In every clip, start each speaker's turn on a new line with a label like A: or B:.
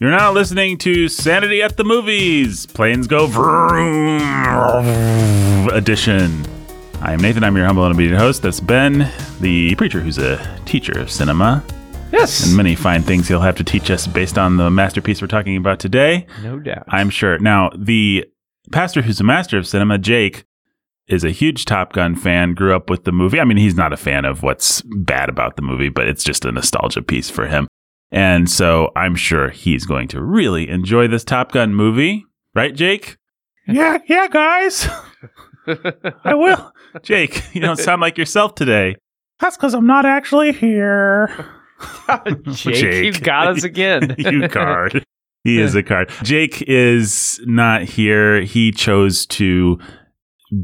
A: You're now listening to Sanity at the Movies, Planes Go Vroom edition. I am Nathan. I'm your humble and obedient host. That's Ben, the preacher who's a teacher of cinema,
B: Yes.
A: and many fine things he'll have to teach us based on the masterpiece we're talking about today.
B: no doubt.
A: I'm sure. Now, the pastor who's a master of cinema, Jake, is a huge Top Gun fan, grew up with the movie. I mean, he's not a fan of what's bad about the movie, but it's just a nostalgia piece for him. And so I'm sure he's going to really enjoy this Top Gun movie. Right, Jake? Yeah, yeah, guys. I will. Jake, you don't sound like yourself today. That's because I'm not actually here.
B: Jake,
A: Jake.
B: you got us again.
A: you card. He is a card. Jake is not here. He chose to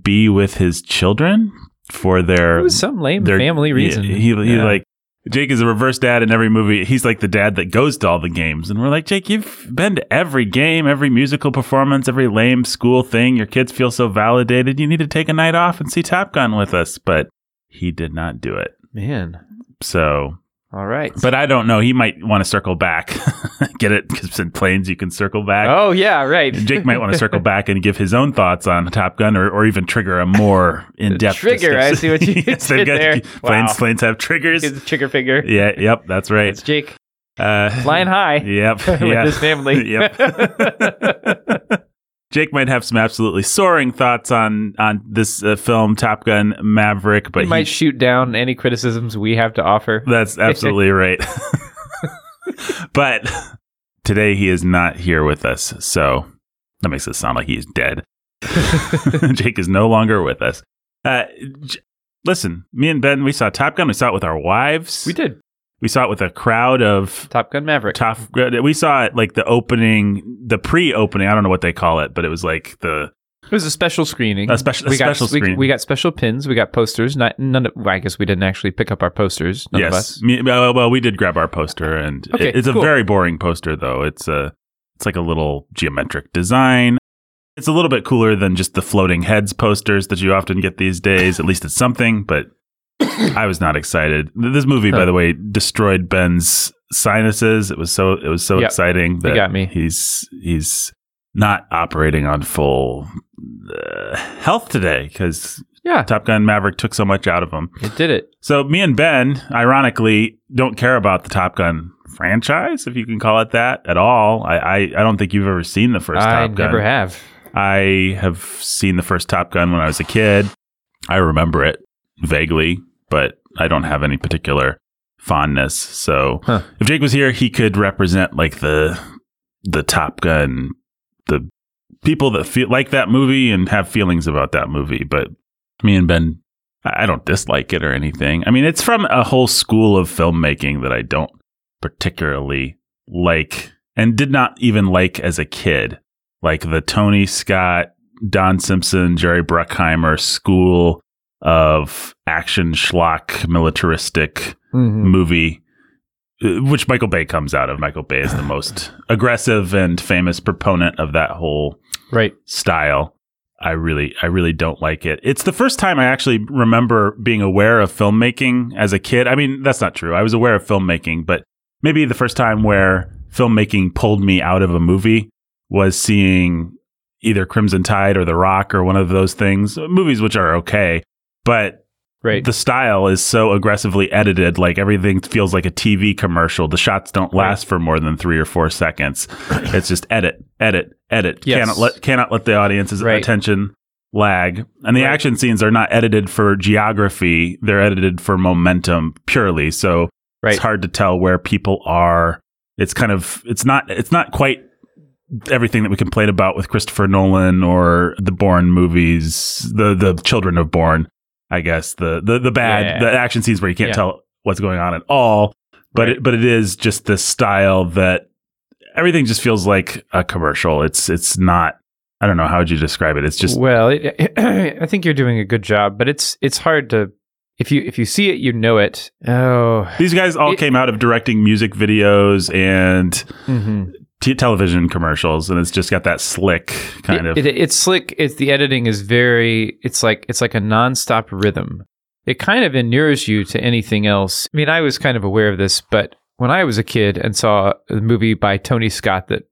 A: be with his children for their
B: It some lame
A: their
B: family reason.
A: He, he, he
B: Yeah.
A: like Jake is a reverse dad in every movie. He's like the dad that goes to all the games, and we're like, Jake, you've been to every game, every musical performance, every lame school thing. Your kids feel so validated. You need to take a night off and see Top Gun with us, but he did not do it.
B: man.
A: So
B: All right.
A: but I don't know. He might want to circle back. Get it? Because in planes, you can circle back.
B: oh yeah, right.
A: Jake might want to circle back and give his own thoughts on Top Gun or, or even trigger a more in depth
B: Trigger, I see what you
A: yes,
B: did
A: got,
B: there.
A: Planes,
B: Wow.
A: planes have triggers.
B: A trigger finger.
A: Yeah, yep, that's right.
B: It's Jake
A: Uh,
B: flying high
A: Yep,
B: with
A: yeah.
B: his family.
A: Yep. Jake might have some absolutely soaring thoughts on on this uh, film, Top Gun Maverick, but
B: he might shoot down any criticisms we have to offer.
A: That's absolutely right. but today he is not here with us. So that makes it sound like he's dead. Jake is no longer with us. Uh, J- listen, me and Ben, we saw Top Gun. We saw it with our wives.
B: We did
A: We saw it with a crowd of
B: Top Gun Maverick.
A: top. We saw it like the opening, the pre-opening. I don't know what they call it, but it was like the
B: It was a special screening.
A: A special- a
B: we got,
A: special
B: we-
A: screening.
B: We, got special pins. We got posters. Not none. Of, well, I guess we didn't actually pick up our posters. None of
A: yes.
B: us.
A: Me, well, well, we did grab our poster, and
B: Okay,
A: it- it's a very boring poster, though. It's a, it's like a little geometric design. It's a little bit cooler than just the floating heads posters that you often get these days. At least it's something, but I was not excited. This movie, by the way, destroyed Ben's sinuses. It was so, it was so
B: Yep.
A: exciting that
B: got me.
A: he's he's not operating on full uh, health today because
B: Yeah,
A: Top Gun Maverick took so much out of him.
B: it did it.
A: So me and Ben, ironically, don't care about the Top Gun franchise, if you can call it that, at all. I I, I don't think you've ever seen the first
B: I
A: Top Gun.
B: I never have.
A: I have seen the first Top Gun when I was a kid. I remember it vaguely, but I don't have any particular fondness. So
B: Huh.
A: if Jake was here, he could represent like the the Top Gun, the people that feel like that movie and have feelings about that movie. But me and Ben, I I don't dislike it or anything. I mean, it's from a whole school of filmmaking that I don't particularly like and did not even like as a kid. Like the Tony Scott, Don Simpson, Jerry Bruckheimer school of action schlock militaristic
B: Mhm.
A: movie uh, which Michael Bay comes out of. Michael Bay is the most aggressive and famous proponent of that whole
B: Right.
A: style. I really, I really don't like it. It's the first time I actually remember being aware of filmmaking as a kid. I mean, that's not true. I was aware of filmmaking, but maybe the first time where filmmaking pulled me out of a movie was seeing either Crimson Tide or The Rock or one of those things. Movies which are okay, but
B: Right.
A: the style is so aggressively edited like everything feels like a tv commercial the shots don't last for more than three or four seconds it's just edit edit edit
B: Yes.
A: cannot let cannot let the audience's
B: Right.
A: attention lag and the
B: Right.
A: action scenes are not edited for geography they're edited for momentum purely so
B: Right.
A: it's hard to tell where people are it's kind of it's not it's not quite everything that we complain about with Christopher Nolan or the Bourne movies, the the Children of Bourne, I guess the the the bad
B: Yeah.
A: the action scenes where you can't
B: Yeah.
A: tell what's going on at all. But
B: Right.
A: it, but it is just this style that everything just feels like a commercial. It's it's not. I don't know how would you describe it. It's just
B: well, it, I think you're doing a good job, but it's it's hard to if you if you see it, you know it. Oh,
A: these guys all came out of directing music videos and
B: Mhm.
A: T- television commercials, and it's just got that slick kind
B: It-
A: of.
B: it- it's slick. It's the editing is very. It's like it's like a nonstop rhythm. It kind of inures you to anything else. I mean, I was kind of aware of this, but when I was a kid and saw a movie by Tony Scott that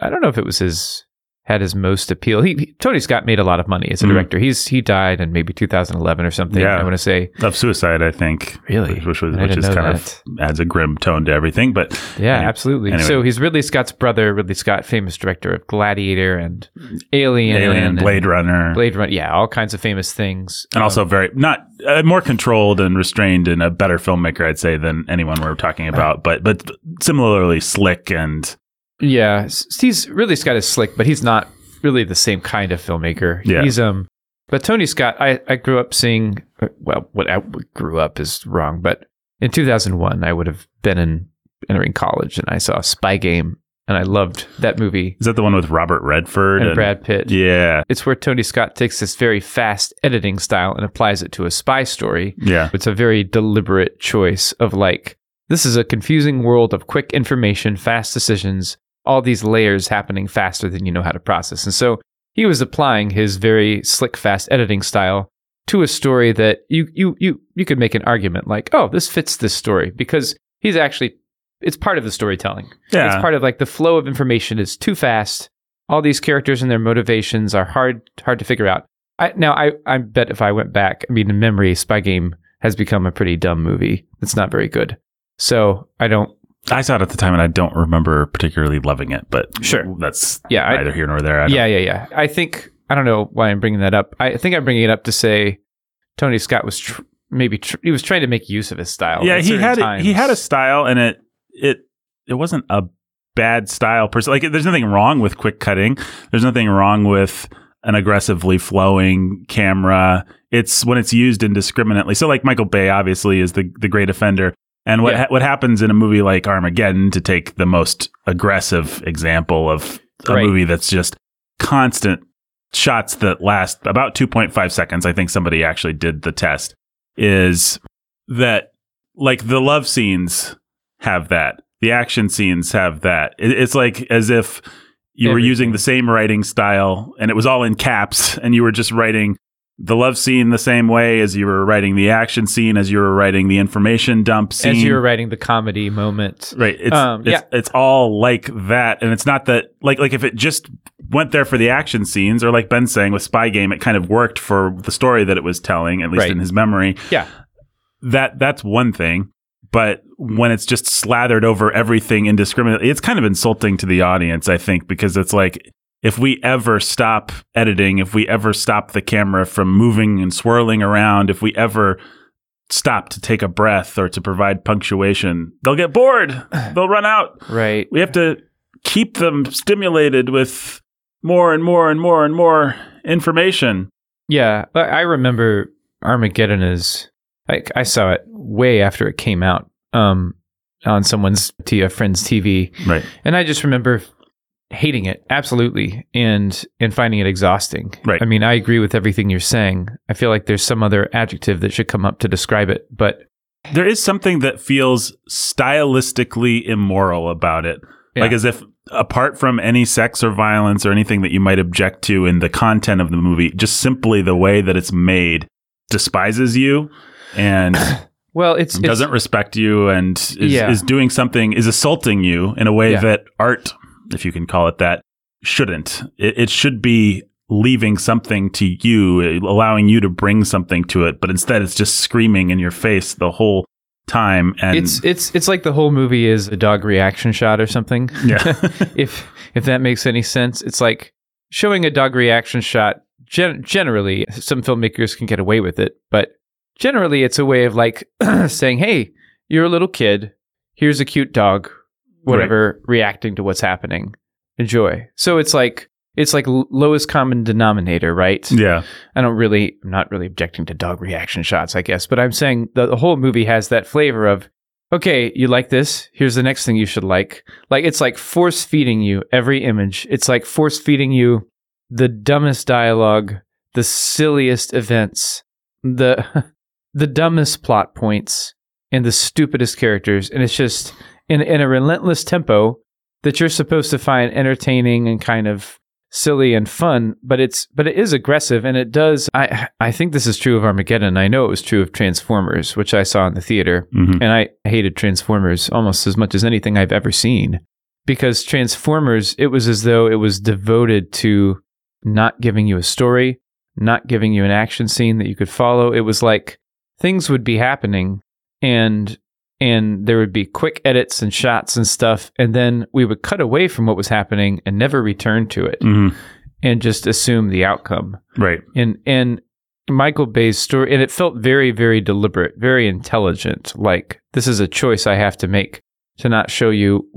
B: I don't know if it was his had his most appeal. He, Tony Scott made a lot of money as a
A: Mhm.
B: director. He's he died in maybe 2011 or something.
A: Yeah.
B: I want to say
A: Of suicide, I think.
B: Really?
A: Which, was, which is kind
B: that.
A: of adds a grim tone to everything. But
B: Yeah, absolutely.
A: anyway.
B: So he's Ridley Scott's brother, Ridley Scott, famous director of Gladiator and Alien,
A: Alien,
B: and
A: Blade Runner.
B: Blade Runner. Yeah, all kinds of famous things.
A: and also very not uh, more controlled and restrained and a better filmmaker i'd say than anyone we're talking about but but similarly slick and
B: Yeah, he's really Scott is slick, but he's not really the same kind of filmmaker.
A: Yeah.
B: He's um, but Tony Scott, I I grew up seeing. uh, Well, what I grew up is wrong, but in 2001, I would have been in entering college, and I saw Spy Game, and I loved that movie
A: is that the one with robert redford
B: and Brad Pitt.
A: yeah
B: It's where Tony Scott takes this very fast editing style and applies it to a spy story.
A: yeah
B: It's a very deliberate choice of like, this is a confusing world of quick information, fast decisions, all these layers happening faster than you know how to process. And so he was applying his very slick, fast editing style to a story that you you you you could make an argument like, oh, this fits this story because he's actually it's part of the storytelling.
A: yeah
B: It's part of like the flow of information is too fast. All these characters and their motivations are hard hard to figure out. I, now I I bet if I went back, I mean, in memory, Spy Game has become a pretty dumb movie. It's not very good. So I don't.
A: I saw it at the time and i don't remember particularly loving it but
B: Sure.
A: that's
B: Yeah, I-
A: neither here nor there I
B: Yeah, yeah, yeah. I think I don't know why I'm bringing that up. I think I'm bringing it up to say Tony Scott was tr- maybe tr- he was trying to make use of his style.
A: yeah he had
B: times.
A: he had a style and it it it wasn't a bad style per se like there's nothing wrong with quick cutting there's nothing wrong with an aggressively flowing camera it's when it's used indiscriminately so like michael bay obviously is the the great offender and what
B: Yeah.
A: ha- what happens in a movie like armageddon to take the most aggressive example of a
B: Right.
A: movie that's just constant shots that last about 2.5 seconds i think somebody actually did the test is that like the love scenes have that the action scenes have that it's like as if you were using the same writing style and it was all in caps and you were just writing the love scene the same way as you were writing the action scene as you were writing the information dump scene
B: as you were writing the comedy moment.
A: Right. It's,
B: Um,
A: it's
B: yeah.
A: it's all like that. And it's not that like like if it just went there for the action scenes, or like Ben's saying with Spy Game, it kind of worked for the story that it was telling, at least
B: Right.
A: in his memory.
B: Yeah.
A: That that's one thing. But when it's just slathered over everything indiscriminately, it's kind of insulting to the audience, I think, because it's like if we ever stop editing, if we ever stop the camera from moving and swirling around, if we ever stop to take a breath or to provide punctuation, they'll get bored. They'll run out.
B: Right.
A: We have to keep them stimulated with more and more and more and more information.
B: Yeah, but I remember Armageddon is. I, I saw it way after it came out um, on someone's t- a friend's TV,
A: Right.
B: and I just remember hating it absolutely and and finding it exhausting.
A: Right.
B: I mean, I agree with everything you're saying. I feel like there's some other adjective that should come up to describe it, but
A: There is something that feels stylistically immoral about it.
B: Yeah.
A: Like as if apart from any sex or violence or anything that you might object to in the content of the movie, just simply the way that it's made despises you and
B: well, it's, it's
A: doesn't respect you and is,
B: Yeah.
A: is doing something is assaulting you in a way
B: Yeah.
A: that art if you can call it that shouldn't it, it should be leaving something to you allowing you to bring something to it but instead it's just screaming in your face the whole time and
B: it's it's it's like the whole movie is a dog reaction shot or something.
A: yeah
B: if if that makes any sense. It's like showing a dog reaction shot. Gen- generally, some filmmakers can get away with it, but generally, it's a way of like saying, "Hey, you're a little kid. Here's a cute dog, whatever, reacting to what's happening. Enjoy." So it's like it's like lowest common denominator, right?
A: yeah
B: I don't really, I'm not really objecting to dog reaction shots, I guess, but I'm saying the, the whole movie has that flavor of, okay, you like this? Here's the next thing you should like. Like, it's like force feeding you every image. It's like force feeding you the dumbest dialogue, the silliest events, the, the dumbest plot points, and the stupidest characters. And it's just in, in a relentless tempo that you're supposed to find entertaining and kind of silly and fun, but it's but it is aggressive and it does I I think this is true of Armageddon. I know it was true of Transformers, which I saw in the theater.
A: Mhm.
B: And I hated Transformers almost as much as anything I've ever seen. Because Transformers, it was as though it was devoted to not giving you a story, not giving you an action scene that you could follow. It was like things would be happening and and there would be quick edits and shots and stuff and then we would cut away from what was happening and never return to it
A: Mhm.
B: and just assume the outcome
A: Right.
B: and and Michael Bay's story and it felt very very deliberate very intelligent like this is a choice I have to make to not show you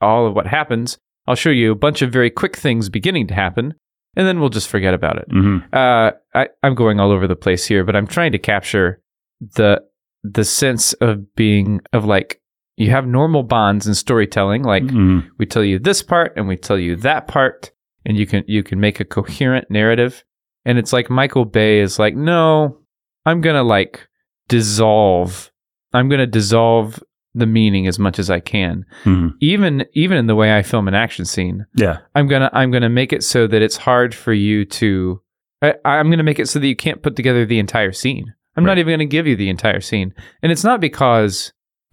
B: all of what happens I'll show you a bunch of very quick things beginning to happen and then we'll just forget about it
A: hmm
B: uh, I, I'm going all over the place here, but I'm trying to capture the the sense of being of like you have normal bonds in storytelling, like
A: hmm
B: we tell you this part and we tell you that part, and you can you can make a coherent narrative. And it's like Michael Bay is like, no, I'm gonna like dissolve. I'm gonna dissolve the meaning as much as I can,
A: hmm
B: even even in the way I film an action scene.
A: Yeah.
B: I'm gonna I'm gonna make it so that it's hard for you to. I, I'm gonna make it so that you can't put together the entire scene. I'm
A: Right.
B: not even gonna give you the entire scene, and it's not because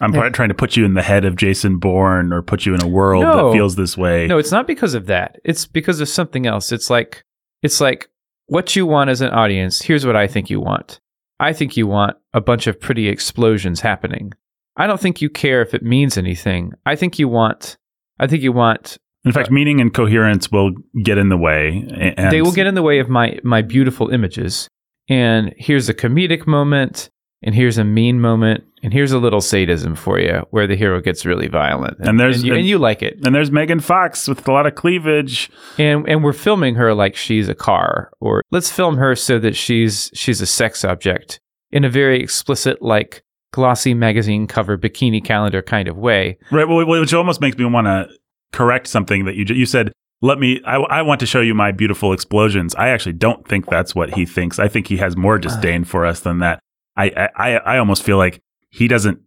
A: I'm
B: Yeah.
A: trying to put you in the head of Jason Bourne or put you in a world
B: No.
A: that feels this way.
B: no, it's not because of that. It's because of something else. It's like it's like what you want as an audience. Here's what I think you want. I think you want a bunch of pretty explosions happening. I don't think you care if it means anything. I think you want. I think you want
A: In fact, uh, meaning and coherence will get in the way. And
B: they will get in the way of my my beautiful images. And here's a comedic moment, and here's a mean moment, and here's a little sadism for you, where the hero gets really violent,
A: And there's-
B: and you, and you like it,
A: And there's Megan Fox with a lot of cleavage.
B: and and we're filming her like she's a car, or let's film her so that she's she's a sex object in a very explicit, like glossy magazine cover bikini calendar kind of way.
A: Right. Well, which almost makes me want to correct something that you you said. Let me. I, I want to show you my beautiful explosions. I actually don't think that's what he thinks. I think he has more disdain for us than that. I I I almost feel like he doesn't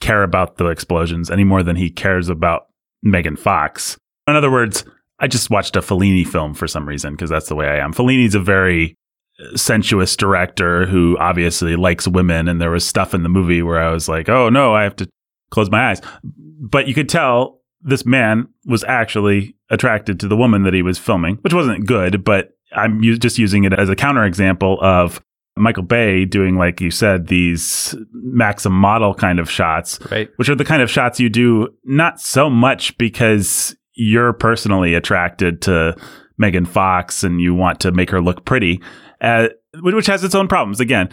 A: care about the explosions any more than he cares about Megan Fox. In other words, I just watched a Fellini film for some reason because that's the way I am. Fellini's a very uh, sensuous director who obviously likes women, and there was stuff in the movie where I was like, "Oh no, I have to close my eyes." But you could tell this man was actually attracted to the woman that he was filming, which wasn't good. But I'm u- just using it as a counterexample of Michael Bay doing, like you said, these Maxim model kind of shots
B: Right.
A: which are the kind of shots you do not so much because you're personally attracted to Megan Fox and you want to make her look pretty, uh, which has its own problems again.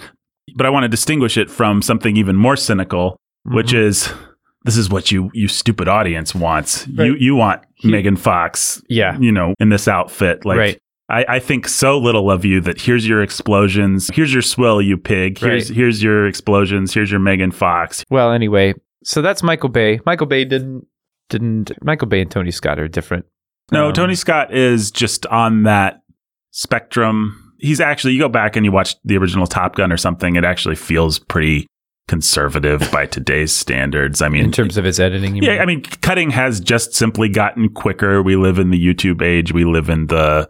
A: But I want to distinguish it from something even more cynical, which
B: Mhm.
A: is this is what you you stupid audience wants. You you want
B: He-
A: Megan Fox,
B: yeah,
A: you know, in this outfit, like.
B: right.
A: I, I think so little of you that here's your explosions, here's your swill, you pig. Here's
B: Right.
A: here's your explosions, here's your Megan Fox.
B: Well, anyway, so that's Michael Bay. Michael Bay didn't didn't Michael Bay and Tony Scott are different.
A: No,
B: Um,
A: Tony Scott is just on that spectrum. He's actually, you go back and you watch the original Top Gun or something, it actually feels pretty conservative by today's standards. I mean,
B: in terms of its editing. You
A: yeah,
B: mean?
A: I mean, cutting has just simply gotten quicker. We live in the YouTube age, we live in the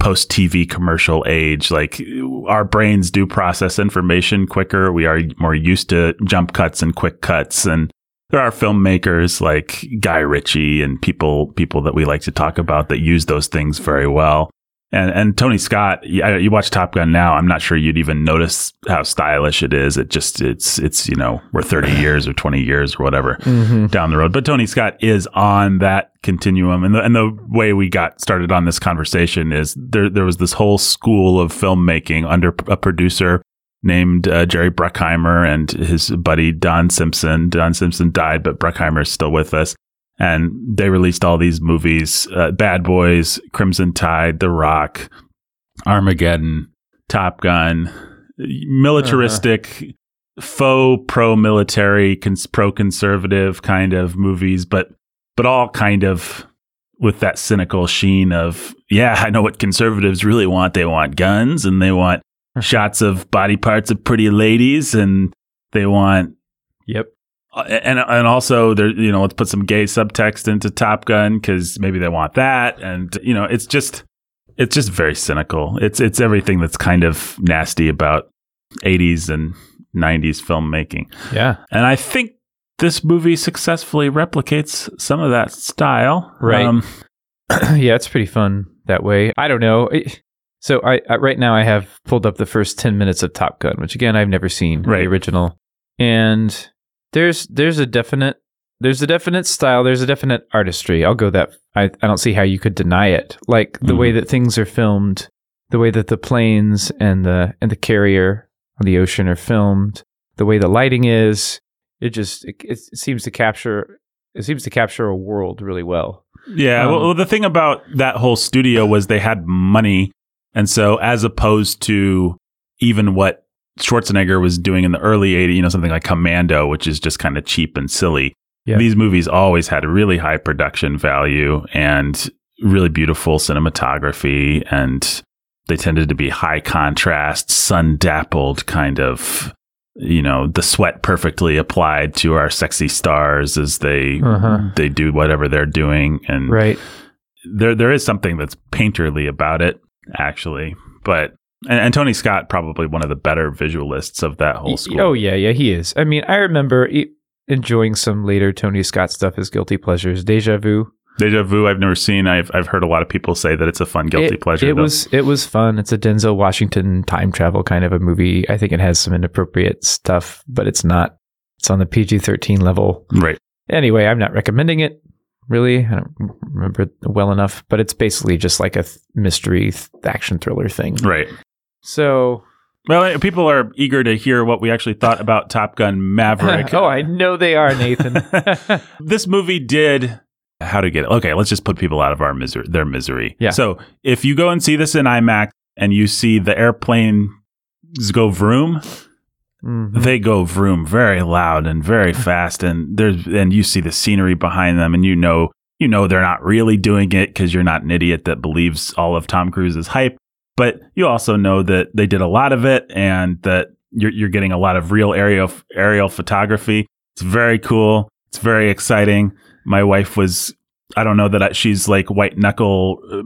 A: post TV commercial age. Like, our brains do process information quicker. We are more used to jump cuts and quick cuts. And there are filmmakers like Guy Ritchie and people people that we like to talk about that use those things very well. And and Tony Scott, you, you watch Top Gun now. I'm not sure you'd even notice how stylish it is. It just it's it's you know we're 30 years or 20 years or whatever
B: Mhm.
A: down the road. But Tony Scott is on that continuum, and the, and the way we got started on this conversation is there there was this whole school of filmmaking under a producer named uh, Jerry Bruckheimer and his buddy Don Simpson. Don Simpson died, but Bruckheimer is still with us. And they released all these movies: uh, Bad Boys, Crimson Tide, The Rock, Armageddon, Top Gun, militaristic, faux pro-military, cons- pro-conservative kind of movies, but but all kind of with that cynical sheen of yeah, I know what conservatives really want. They want guns and they want shots of body parts of pretty ladies and they want
B: Yep.
A: Uh, and and also there you know let's put some gay subtext into Top Gun because maybe they want that and you know it's just it's just very cynical it's it's everything that's kind of nasty about 80s and 90s filmmaking
B: Yeah.
A: and I think this movie successfully replicates some of that style
B: Right.
A: Um,
B: yeah, it's pretty fun that way. I don't know. It- So I, I right now I have pulled up the first 10 minutes of Top Gun, which again I've never seen
A: Right.
B: the original. And there's there's a definite there's a definite style, there's a definite artistry. I'll go that I, I don't see how you could deny it. Like the
A: Mhm.
B: way that things are filmed, the way that the planes and the and the carrier on the ocean are filmed, the way the lighting is, it just it, it seems to capture it seems to capture a world really well.
A: Yeah.
B: Um,
A: well, the thing about that whole studio was they had money. And so, as opposed to even what Schwarzenegger was doing in the early 80s, you know, something like Commando, which is just kind of cheap and silly,
B: Yeah.
A: these movies always had really high production value and really beautiful cinematography. And they tended to be high contrast, sun dappled kind of. You know, the sweat perfectly applied to our sexy stars as they
B: Uh-huh.
A: they do whatever they're doing, and
B: Right.
A: there there is something that's painterly about it actually but and, and tony scott probably one of the better visualists of that whole school
B: Oh yeah, yeah, he is. I mean, I remember enjoying some later Tony Scott stuff as guilty pleasures. Deja Vu.
A: deja vu i've never seen i've i've heard a lot of people say that it's a fun guilty
B: it,
A: pleasure
B: It
A: though.
B: was it was fun. It's a Denzel Washington time travel kind of a movie. I think it has some inappropriate stuff, but it's not. It's on the PG thirteen level.
A: right
B: Anyway, I'm not recommending it. Really, I don't remember it well enough, but it's basically just like a th- mystery th- action thriller thing.
A: right
B: So,
A: well eh, people are eager to hear what we actually thought about top gun maverick
B: oh, I know they are, Nathan.
A: this movie did how to get it okay let's just put people out of our misery their misery
B: Yeah.
A: so if you go and see this in imax and you see the airplane go vroom
B: Mhm.
A: they go vroom very loud and very fast and there's and you see the scenery behind them and you know you know they're not really doing it because you're not an idiot that believes all of Tom Cruise's hype but you also know that they did a lot of it and that you're, you're getting a lot of real aerial aerial photography it's very cool it's very exciting my wife was I don't know that I, she's like white knuckle uh,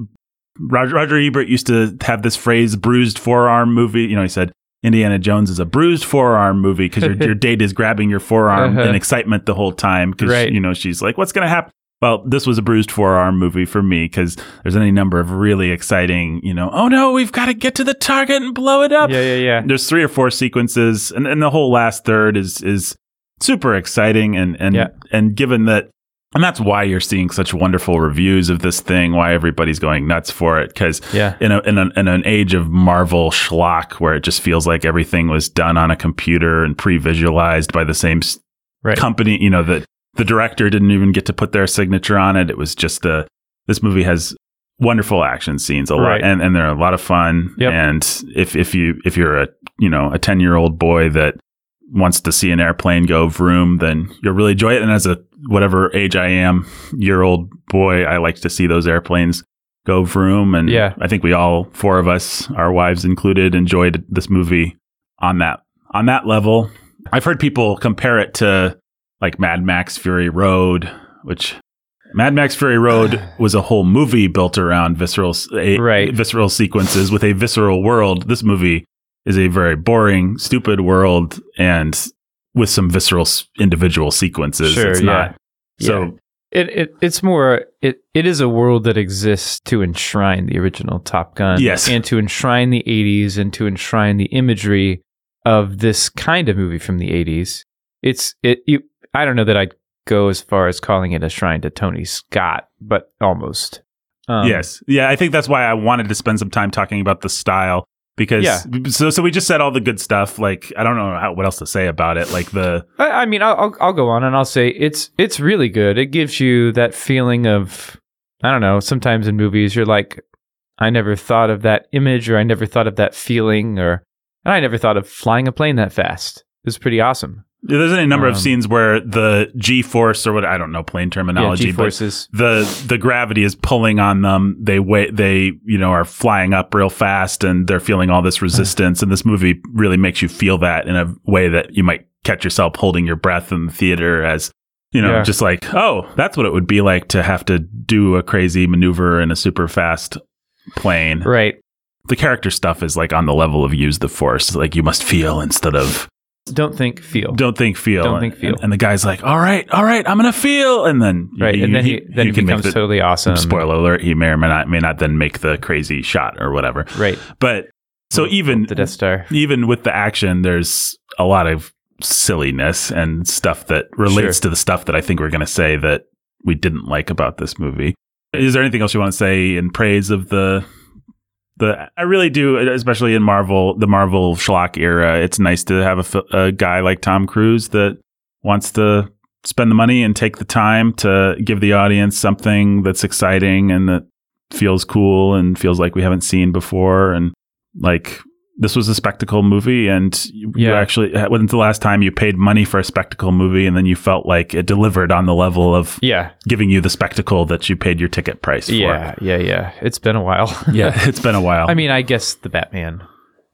A: Roger, Roger Ebert used to have this phrase bruised forearm movie you know he said Indiana Jones is a bruised forearm movie because your, your date is grabbing your forearm
B: Uh-huh.
A: in excitement the whole time because
B: Right.
A: you know she's like, "What's going to happen?" Well, this was a bruised forearm movie for me because there's any number of really exciting, you know, oh no, we've got to get to the target and blow it up.
B: yeah, yeah, yeah.
A: There's three or four sequences, and, and the whole last third is is super exciting, and and
B: Yeah.
A: and given that. And that's why you're seeing such wonderful reviews of this thing. Why everybody's going nuts for it? Because
B: Yeah.
A: in a, in, a, in an age of Marvel schlock where it just feels like everything was done on a computer and pre-visualized by the same
B: Right.
A: company, you know, that the director didn't even get to put their signature on it. It was just a, this movie has wonderful action scenes, a
B: Right.
A: lot, and, and they're a lot of fun.
B: Yep.
A: And if, if you, if you're a, you know, a 10 year old boy that wants to see an airplane go vroom, then you'll really enjoy it. And as a, whatever age I am, year old boy, I like to see those airplanes go vroom. And
B: Yeah.
A: I think we all, four of us, our wives included, enjoyed this movie on that, on that level. I've heard people compare it to like Mad Max Fury Road, which Mad Max Fury Road was a whole movie built around visceral, a,
B: Right.
A: visceral sequences with a visceral world. This movie is a very boring, stupid world and with some visceral individual sequences.
B: Sure,
A: it's
B: yeah.
A: not. So
B: It, it it's more it it is a world that exists to enshrine the original Top Gun.
A: Yes.
B: And to enshrine the 80s and to enshrine the imagery of this kind of movie from the 80s. It's it you I don't know that I'd go as far as calling it a shrine to Tony Scott, but almost. Um,
A: yes, yeah, I think that's why I wanted to spend some time talking about the style because
B: Yeah.
A: so so we just said all the good stuff. Like I don't know how, what else to say about it. Like the
B: I, I mean, I'll, I'll I'll go on and I'll say it's it's really good. It gives you that feeling of I don't know. Sometimes in movies, you're like, I never thought of that image, or I never thought of that feeling, or and I never thought of flying a plane that fast. It was pretty awesome.
A: There's any number of
B: Um,
A: scenes where the G force or what I don't know plane terminology,
B: yeah,
A: but the the gravity is pulling on them. They wait. They you know are flying up real fast, and they're feeling all this resistance. And this movie really makes you feel that in a way that you might catch yourself holding your breath in the theater as you know,
B: Yeah.
A: just like oh, that's what it would be like to have to do a crazy maneuver in a super fast plane.
B: Right.
A: The character stuff is like on the level of use the force. Like you must feel instead of
B: Don't think, feel.
A: don't think feel.
B: Don't think, feel.
A: And, and the guy's like, all right, all right, I'm gonna feel, and then
B: right. and then he, then he
A: can
B: becomes
A: the-
B: totally awesome.
A: spoiler alert he may or may not may not then make the crazy shot or whatever
B: Right.
A: but so even
B: the Death Star.
A: even with the action there's a lot of silliness and stuff that relates
B: Sure.
A: to the stuff that i think we're going to say that we didn't like about this movie is there anything else you want to say in praise of the the i really do especially in marvel the marvel schlock era it's nice to have a, a guy like tom cruise that wants to spend the money and take the time to give the audience something that's exciting and that feels cool and feels like we haven't seen before and like this was a spectacle movie and you,
B: Yeah.
A: actually when's the last time you paid money for a spectacle movie and then you felt like it delivered on the level of
B: Yeah.
A: giving you the spectacle that you paid your ticket price for
B: Yeah. Yeah. Yeah. It's been a while.
A: yeah it's been a while
B: I mean, I guess the Batman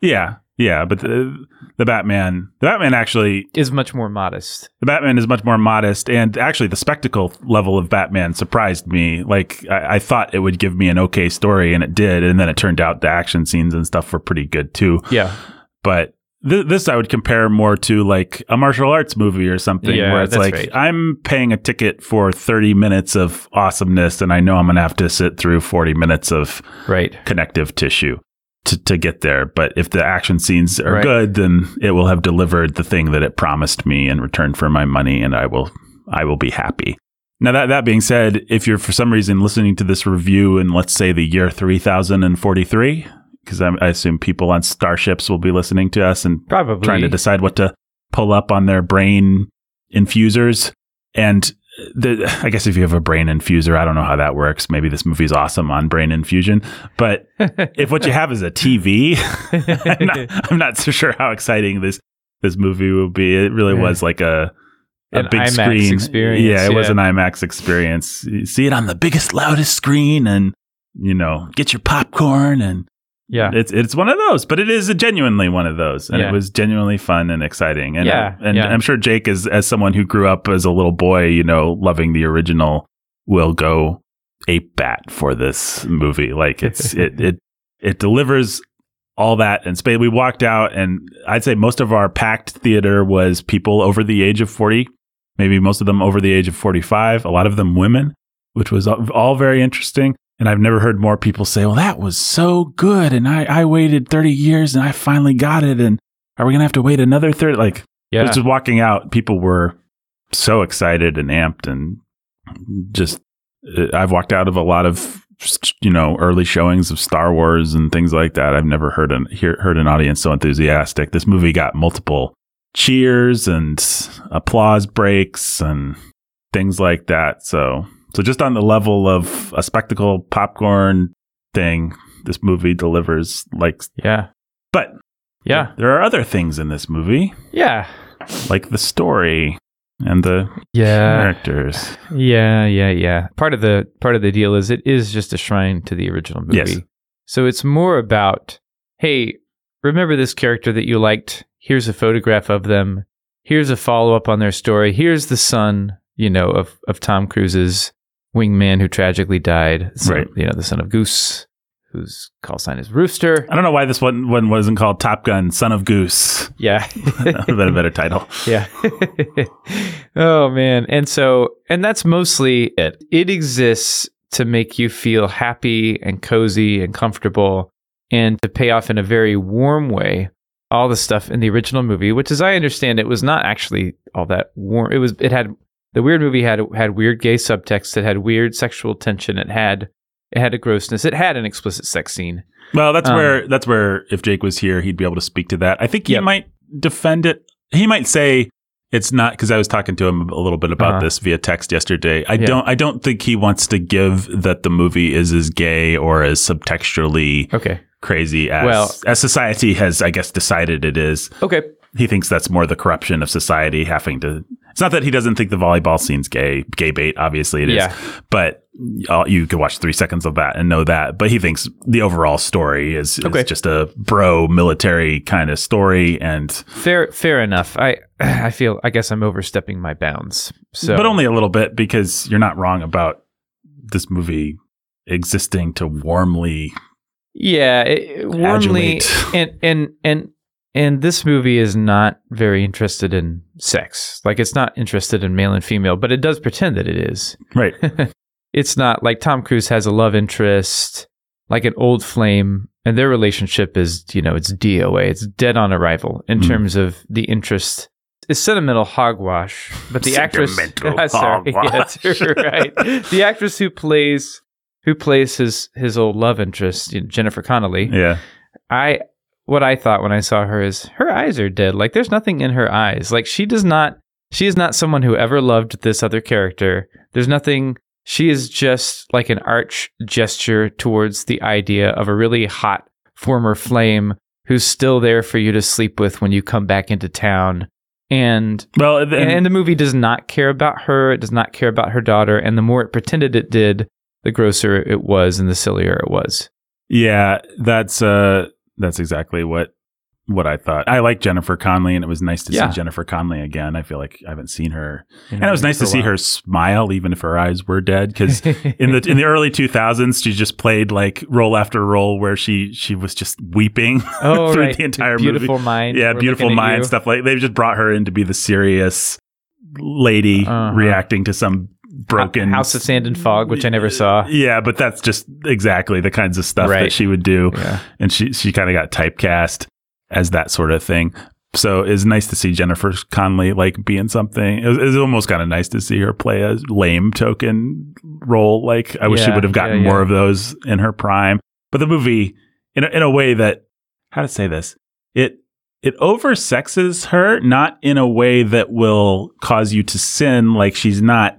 A: yeah yeah but the, the batman the batman actually
B: is much more modest.
A: the Batman is much more modest, and actually, the spectacle level of Batman surprised me. Like, I, I thought it would give me an okay story, and it did. And then it turned out the action scenes and stuff were pretty good too.
B: Yeah.
A: But th- this I would compare more to like a martial arts movie or something,
B: Yeah,
A: where it's like
B: right.
A: I'm paying a ticket for 30 minutes of awesomeness, and I know I'm going to have to sit through 40 minutes of
B: Right.
A: connective tissue. To, to get there, but if the action scenes are
B: Right.
A: good, then it will have delivered the thing that it promised me in return for my money, and I will I will be happy. Now that that being said, if you're for some reason listening to this review in let's say the year 3043, because I assume people on starships will be listening to us and
B: Probably.
A: trying to decide what to pull up on their brain infusers. And the, I guess if you have a brain infuser, I don't know how that works. Maybe this movie's awesome on brain infusion. But if what you have is a TV, I'm, not, I'm not so sure how exciting this this movie will be. It really
B: Yeah.
A: was like a a
B: An
A: big
B: IMAX
A: screen
B: experience,
A: Yeah, it was an IMAX experience. You see it on the biggest, loudest screen, and you know, get your popcorn and
B: yeah.
A: it's it's one of those, but it is a genuinely one of those, and
B: Yeah.
A: it was genuinely fun and exciting. And
B: Yeah,
A: and
B: yeah.
A: I'm sure Jake is as someone who grew up as a little boy, you know, loving the original, will go ape bat for this movie. Like it's it it it delivers all that and space. We walked out, and I'd say most of our packed theater was people over the age of forty, maybe most of them over the age of forty-five. A lot of them women, which was all very interesting. And I've never heard more people say, "Well, that was so good," and I I waited thirty years and I finally got it, and are we gonna have to wait another thirty? Like
B: yeah.
A: just walking out, people were so excited and amped, and just uh, I've walked out of a lot of you know early showings of Star Wars and things like that. I've never heard an hear, heard an audience so enthusiastic. This movie got multiple cheers and applause breaks and things like that. So so just on the level of a spectacle popcorn thing, this movie delivers like.
B: yeah.
A: But
B: Yeah.
A: there are other things in this movie
B: Yeah.
A: like the story and the
B: Yeah.
A: characters.
B: Yeah, yeah, yeah. Part of the part of the deal is it is just a shrine to the original movie.
A: Yes.
B: So it's more about, hey, remember this character that you liked? Here's a photograph of them. Here's a follow up on their story. Here's the son, you know, of of Tom Cruise's wingman who tragically died.
A: Right.
B: You know, the son of Goose, whose call sign is Rooster.
A: I don't know why this one, one wasn't called Top Gun Son of Goose.
B: Yeah.
A: that would have been a better title.
B: Yeah. oh man. And so and that's mostly it. It exists to make you feel happy and cozy and comfortable and to pay off in a very warm way all the stuff in the original movie, which as I understand it was not actually all that warm. It was it had the weird movie had had weird gay subtext, it had weird sexual tension, it had it had a grossness, it had an explicit sex scene.
A: Well, that's
B: Um,
A: where that's where if Jake was here, he'd be able to speak to that. I think he
B: Yep.
A: might defend it. He might say it's not because I was talking to him a little bit about
B: Uh-huh.
A: this via text yesterday. I
B: Yeah.
A: don't. I don't think he wants to give that the movie is as gay or as subtextually
B: Okay.
A: crazy as
B: Well-
A: as society has, I guess, decided it is.
B: Okay.
A: He thinks that's more the corruption of society having to. It's not that he doesn't think the volleyball scene's gay, gay bait. Obviously, it is.
B: Yeah.
A: But you could watch three seconds of that and know that. But he thinks the overall story is, is
B: Okay.
A: just a bro military kind of story, and
B: Fair, fair enough. I, I feel. I guess I'm overstepping my bounds. So,
A: but only a little bit because you're not wrong about this movie existing to warmly
B: yeah, it, warmly, and and and and this movie is not very interested in sex. Like, it's not interested in male and female, but it does pretend that it is.
A: right.
B: it's not like Tom Cruise has a love interest, like an old flame, and their relationship is, you know, it's DOA. It's dead on arrival in
A: Mm.
B: terms of the interest. It's sentimental hogwash, but the actress,
A: Sentimental
B: sorry, yes, right. The actress who plays who plays his his old love interest, you know, Jennifer Connelly.
A: Yeah.
B: I what I thought when I saw her is her eyes are dead. Like there's nothing in her eyes. Like she does not she is not someone who ever loved this other character. There's nothing she is just like an arch gesture towards the idea of a really hot former flame who's still there for you to sleep with when you come back into town. And
A: Well, and,
B: and, the movie does not care about her. It does not care about her daughter. And the more it pretended it did, the grosser it was and the sillier it was.
A: yeah, that's uh, that's exactly what what I thought. I like Jennifer Connelly, and it was nice to
B: Yeah.
A: see Jennifer Connelly again. I feel like I haven't seen her, and it was nice to see her smile, even if her eyes were dead. Because in the in the early 2000s, she just played like role after role where she she was just weeping
B: oh,
A: through
B: right.
A: the entire
B: beautiful
A: movie.
B: mind.
A: Yeah,
B: We're
A: beautiful mind stuff like they've just brought her in to be the serious lady
B: Uh-huh.
A: reacting to some broken
B: House of Sand and Fog, which I never saw.
A: Yeah, but that's just exactly the kinds of stuff
B: Right.
A: that she would do,
B: Yeah.
A: and she she kind of got typecast as that sort of thing. So it's nice to see Jennifer Connelly like be in something. It was, it was almost kind of nice to see her play a lame token role. Like I wish she would have gotten
B: yeah,
A: more of those in her prime. But the movie, in a, in a way that how to say this, it it oversexes her, not in a way that will cause you to sin. Like she's not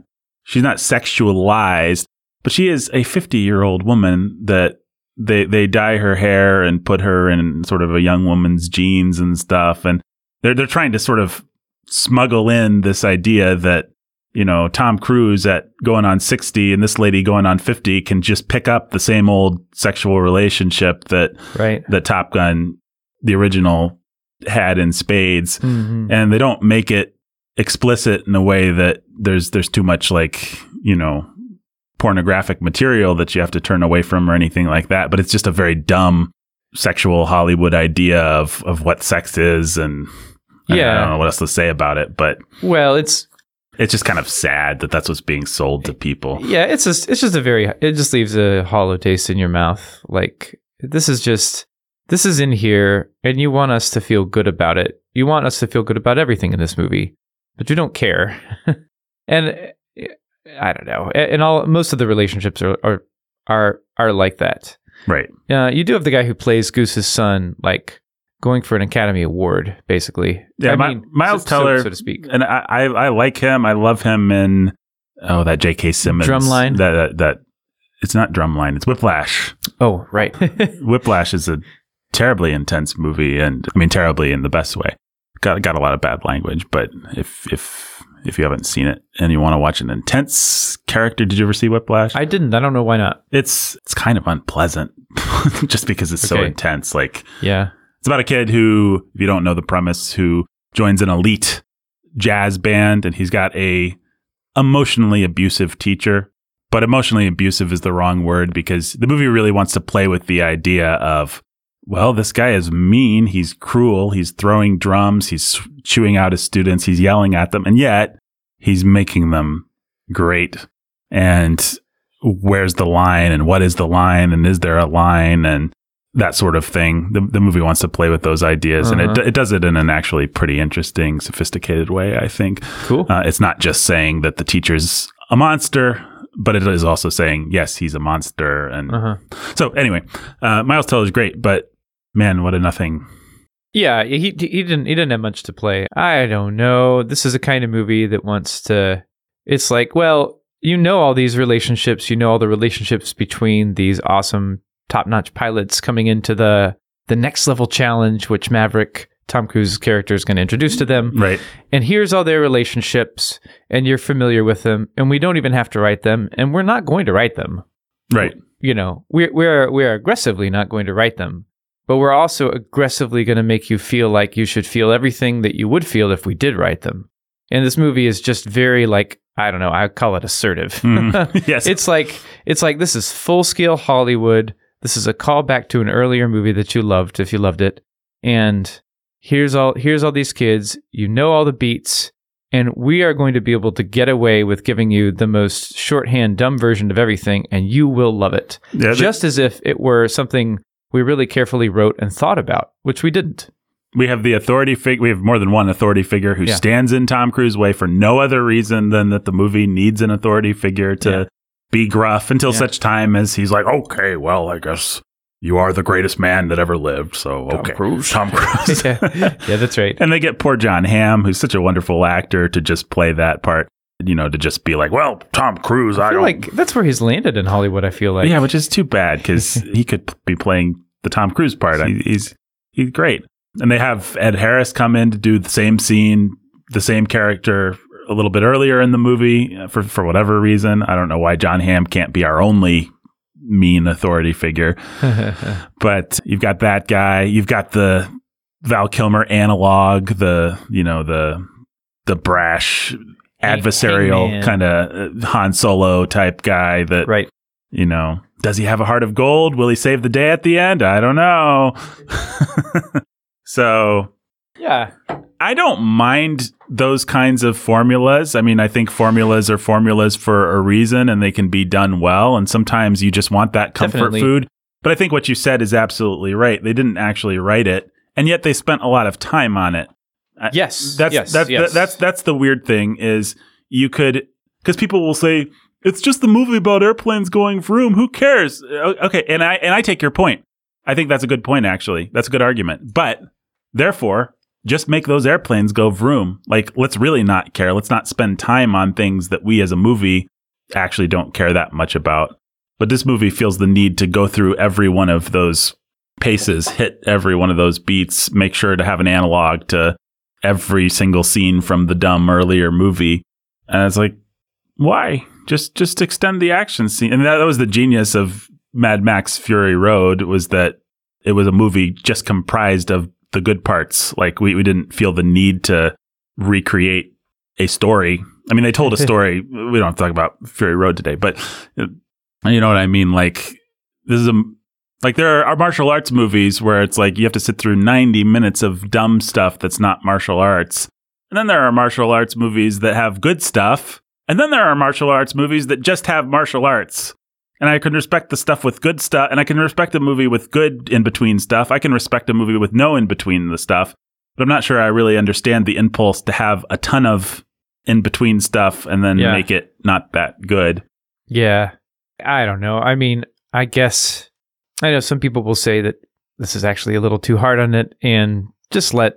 A: she's not sexualized, but she is a fifty year old woman that they they dye her hair and put her in sort of a young woman's jeans and stuff, and they're they're trying to sort of smuggle in this idea that you know Tom Cruise at going on sixty and this lady going on fifty can just pick up the same old sexual relationship that
B: Right.
A: that Top Gun, the original, had in spades,
B: Mhm.
A: and they don't make it explicit in a way that there's there's too much like you know pornographic material that you have to turn away from or anything like that. But it's just a very dumb sexual Hollywood idea of of what sex is, and I- I
B: Yeah.
A: don't know what else to say about it, but
B: Well, it's
A: it's just kind of sad that that's what's being sold to people.
B: yeah, it's just it's just a very it just leaves a hollow taste in your mouth. Like this is just this is in here, and you want us to feel good about it. You want us to feel good about everything in this movie, but you don't care. and uh, I don't know. And all most of the relationships are are are, are like that.
A: Right.
B: Uh, you do have the guy who plays Goose's son, like going for an Academy Award, basically.
A: Yeah,
B: I
A: Mi-
B: mean,
A: Miles
B: so, so-
A: Teller-
B: so to speak.
A: and I, I I like him. I love him in oh that J.K. Simmons
B: Drumline?
A: That, that that it's not Drumline. It's Whiplash.
B: Oh, right.
A: Whiplash is a terribly intense movie, and I mean terribly in the best way. Got got a lot of bad language, but if if if you haven't seen it and you want to watch an intense character, did you ever see Whiplash?
B: I didn't. I don't know why not.
A: it's it's kind of unpleasant, just because it's so intense. Like
B: Yeah.
A: it's about a kid who, if you don't know the premise, who joins an elite jazz band and he's got a emotionally abusive teacher. But emotionally abusive is the wrong word because the movie really wants to play with the idea of, well, this guy is mean, he's cruel, he's throwing drums, he's chewing out his students, he's yelling at them, and yet he's making them great. And where's the line and what is the line and is there a line and that sort of thing. The, the movie wants to play with those ideas, and
B: Uh-huh.
A: it, it does it in an actually pretty interesting, sophisticated way. I think
B: Cool.
A: uh, it's not just saying that the teacher's a monster, but it is also saying yes, he's a monster. And
B: Uh-huh.
A: so, anyway, uh, Miles Teller is great, but man, what a nothing.
B: Yeah, he he didn't he didn't have much to play. I don't know. This is a kind of movie that wants to. It's like, well, you know all these relationships. You know all the relationships between these awesome, top notch pilots coming into the the next level challenge, which Maverick Tom Cruise's character is going to introduce to them.
A: Right.
B: And here's all their relationships, and you're familiar with them, and we don't even have to write them, and we're not going to write them.
A: Right.
B: You know, we're we're we're aggressively not going to write them, but we're also aggressively going to make you feel like you should feel everything that you would feel if we did write them. And this movie is just very like I don't know, I call it assertive.
A: Mhm. yes.
B: it's like it's like this is full scale Hollywood. This is a callback to an earlier movie that you loved if you loved it. And here's all here's all these kids. You know all the beats, and we are going to be able to get away with giving you the most shorthand, dumb version of everything, and you will love it.
A: Yeah,
B: Just as if it were something we really carefully wrote and thought about, which we didn't.
A: we have the authority figure. We have more than one authority figure who
B: Yeah.
A: stands in Tom Cruise's way for no other reason than that the movie needs an authority figure to
B: Yeah.
A: be gruff until such time as he's like, okay, well, I guess you are the greatest man that ever lived. So, okay.
B: Cruise.
A: Tom Cruise.
B: yeah. yeah, that's right.
A: And they get poor Jon Hamm, who's such a wonderful actor, to just play that part. You know, to just be like, well, Tom Cruise, I,
B: I feel
A: don't
B: like that's where he's landed in Hollywood. I feel like
A: yeah, which is too bad because he could be playing the Tom Cruise part. He- He's he's great. And they have Ed Harris come in to do the same scene, the same character a little bit earlier in the movie uh, for for whatever reason. I don't know why Jon Hamm can't be our only mean authority figure. But you've got that guy. You've got the Val Kilmer analog, the you know the the brash adversarial kind of uh, Han Solo type guy that
B: right.
A: you know, does he have a heart of gold? Will he save the day at the end? I don't know. so
B: Yeah.
A: I don't mind those kinds of formulas. I mean, I think formulas are formulas for a reason and they can be done well. And sometimes you just want that comfort
B: Definitely.
A: food. But I think what you said is absolutely right. They didn't actually write it, and yet they spent a lot of time on it.
B: Yes.
A: that's
B: yes.
A: that's
B: yes.
A: that's that's the weird thing is you could because people will say it's just the movie about airplanes going vroom. Who cares? Okay, and I and I take your point. I think that's a good point. Actually, that's a good argument. But therefore, just make those airplanes go vroom. Like, let's really not care. Let's not spend time on things that we as a movie actually don't care that much about. But this movie feels the need to go through every one of those paces, hit every one of those beats, make sure to have an analog to every single scene from the dumb earlier movie. And it's like, why? Just just extend the action scene. And that, that was the genius of Mad Max Fury Road was that it was a movie just comprised of the good parts. Like we, we didn't feel the need to recreate a story. I mean, they told a story. we don't have to talk about Fury Road today, but you know what I mean? Like this is a like there are martial arts movies where it's like you have to sit through 90 minutes of dumb stuff that's not martial arts. And then there are martial arts movies that have good stuff. And then there are martial arts movies that just have martial arts. And I can respect the stuff with good stuff, and I can respect a movie with good in between stuff. I can respect a movie with no in between the stuff. But I'm not sure I really understand the impulse to have a ton of in between stuff and then
B: Yeah.
A: make it not that good.
B: Yeah. I don't know. I mean, I guess I know some people will say that this is actually a little too hard on it and just let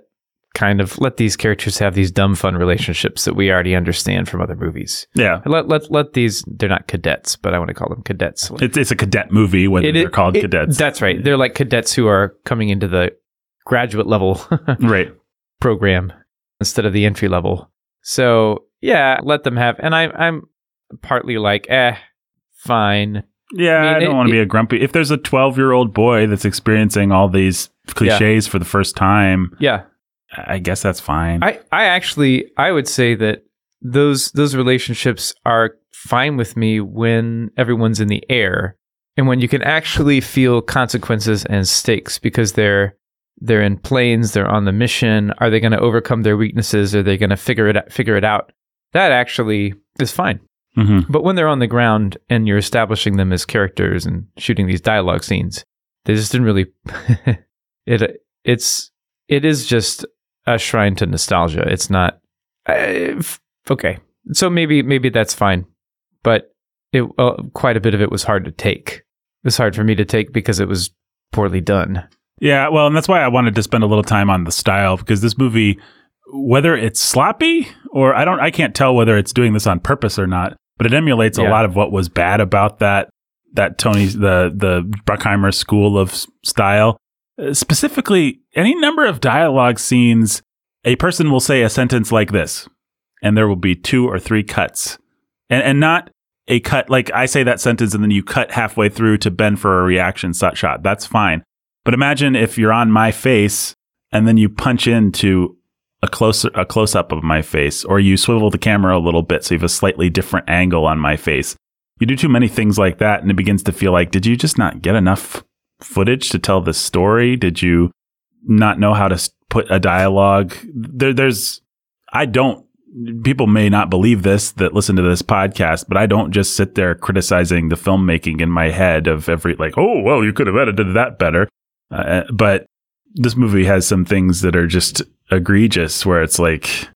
B: kind of let these characters have these dumb fun relationships that we already understand from other movies.
A: Yeah.
B: Let let let these they're not cadets, but I want to call them cadets.
A: It's, it's a cadet movie, when
B: It-
A: they're called
B: it-
A: cadets.
B: That's right. They're like cadets who are coming into the graduate level
A: right.
B: program instead of the entry level. So yeah, let them have. And I, I'm partly like, eh, fine.
A: Yeah,
B: I
A: I, don't
B: it-
A: want to be a grumpy. If there's a 12 year old boy that's experiencing all these cliches for the first time,
B: Yeah,
A: I guess that's fine.
B: I, I actually, I would say that those those relationships are fine with me when everyone's in the air and when you can actually feel consequences and stakes because they're they're in planes, they're on the mission. Are they going to overcome their weaknesses? Are they going to figure it out, figure it out? That actually is fine.
A: hmm
B: But when they're on the ground and you're establishing them as characters and shooting these dialogue scenes, they just didn't really. it it's it is just a shrine to nostalgia. It's not uh, okay. So maybe maybe that's fine, but it uh, quite a bit of it was hard to take. It was hard for me to take because it was poorly done.
A: Yeah, well, and that's why I wanted to spend a little time on the style because this movie, whether it's sloppy or I don't, I can't tell whether it's doing this on purpose or not, but it emulates a lot of what was bad about that that Tony's the the Bruckheimer school of style. Uh, specifically, any number of dialogue scenes, a person will say a sentence like this, and there will be two or three cuts, and and not a cut like I say that sentence and then you cut halfway through to bend for a reaction shot. That's fine. But imagine if you're on my face and then you punch into a closer a close up of my face, or you swivel the camera a little bit so you have a slightly different angle on my face. You do too many things like that, and it begins to feel like, did you just not get enough footage to tell the story? Did you not know how to put a dialogue? There, there's, I don't. People may not believe this that listen to this podcast, but I don't just sit there criticizing the filmmaking in my head of every like, oh well, you could have edited that better. Uh, but this movie has some things that are just egregious where it's like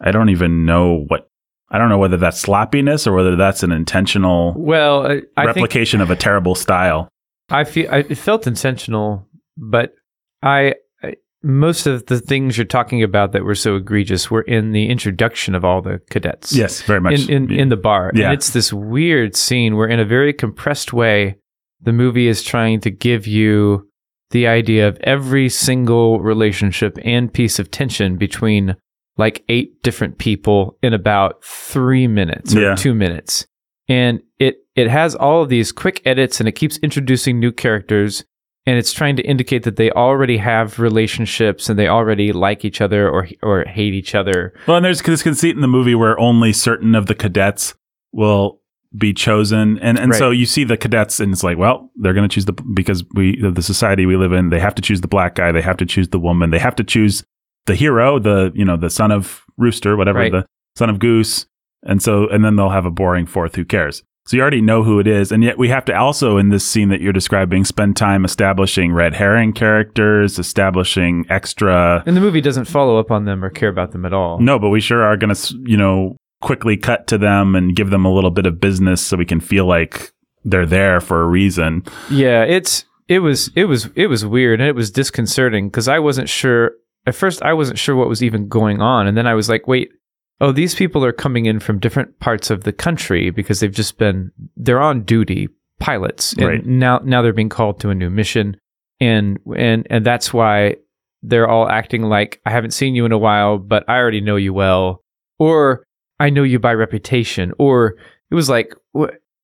A: I don't even know what I don't know whether that's sloppiness or whether that's an intentional
B: well I, I
A: replication of a terrible style.
B: I feel I, it felt intentional, but I, I most of the things you're talking about that were so egregious were in the introduction of all the cadets.
A: Yes, very much
B: in in, in the bar. Yeah. And it's this weird scene where, in a very compressed way, the movie is trying to give you the idea of every single relationship and piece of tension between like eight different people in about three minutes or yeah. two minutes. And it it has all of these quick edits and it keeps introducing new characters and it's trying to indicate that they already have relationships and they already like each other or or hate each other.
A: Well, and there's this conceit in the movie where only certain of the cadets will be chosen and and right. so you see the cadets and it's like well they're going to choose the because we the society we live in they have to choose the black guy they have to choose the woman they have to choose the hero the you know the son of rooster whatever right. the son of goose and so and then they'll have a boring fourth who cares so you already know who it is. And yet we have to also in this scene that you're describing spend time establishing red herring characters establishing extra
B: and the movie doesn't follow up on them or care about them at all.
A: No but we sure are going to you know quickly cut to them and give them a little bit of business so we can feel like they're there for a reason.
B: Yeah, it's it was it was it was weird and it was disconcerting because I wasn't sure at first I wasn't sure what was even going on. And then I was like, wait, oh, these people are coming in from different parts of the country because they've just been they're on duty pilots and right. now now they're being called to a new mission and and and that's why they're all acting like I haven't seen you in a while, but I already know you well. Or I know you by reputation, or it was like